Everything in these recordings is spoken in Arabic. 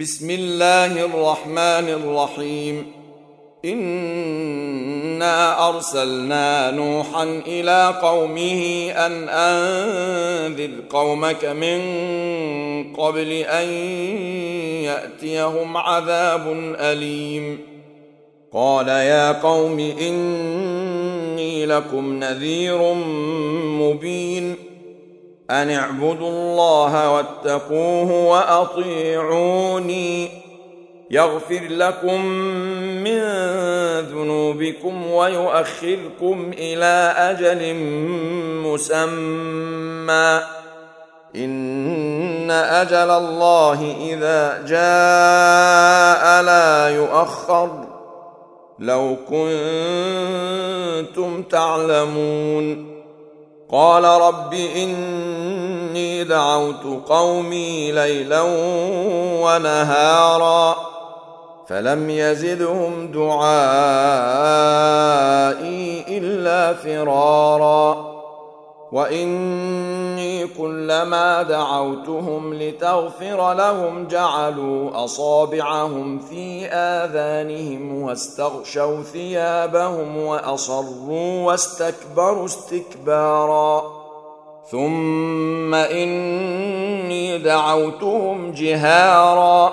بسم الله الرحمن الرحيم انا ارسلنا نوحا إلى قومه ان انذر قومك من قبل ان ياتيهم عذاب اليم قال يا قوم اني لكم نذير مبين أن اعبدوا الله واتقوه وأطيعوني. يغفر لكم من ذنوبكم ويؤخركم إلى أجل مسمى. إن أجل الله إذا جاء لا يؤخر. لو كنتم تعلمون. قال رب إني دعوت قومي ليلا ونهارا فلم يزدهم دعائي إلا فرارا واني كلما دعوتهم لتغفر لهم جعلوا اصابعهم في اذانهم واستغشوا ثيابهم واصروا واستكبروا استكبارا ثم اني دعوتهم جهارا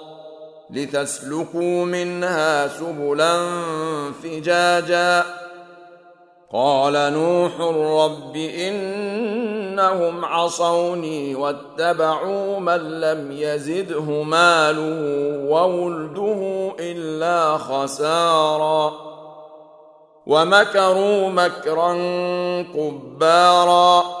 لتسلكوا منها سبلا فجاجا. قال نوح رب إنهم عصوني واتبعوا من لم يزده ماله وولده إلا خسارا. ومكروا مكرا كبارا.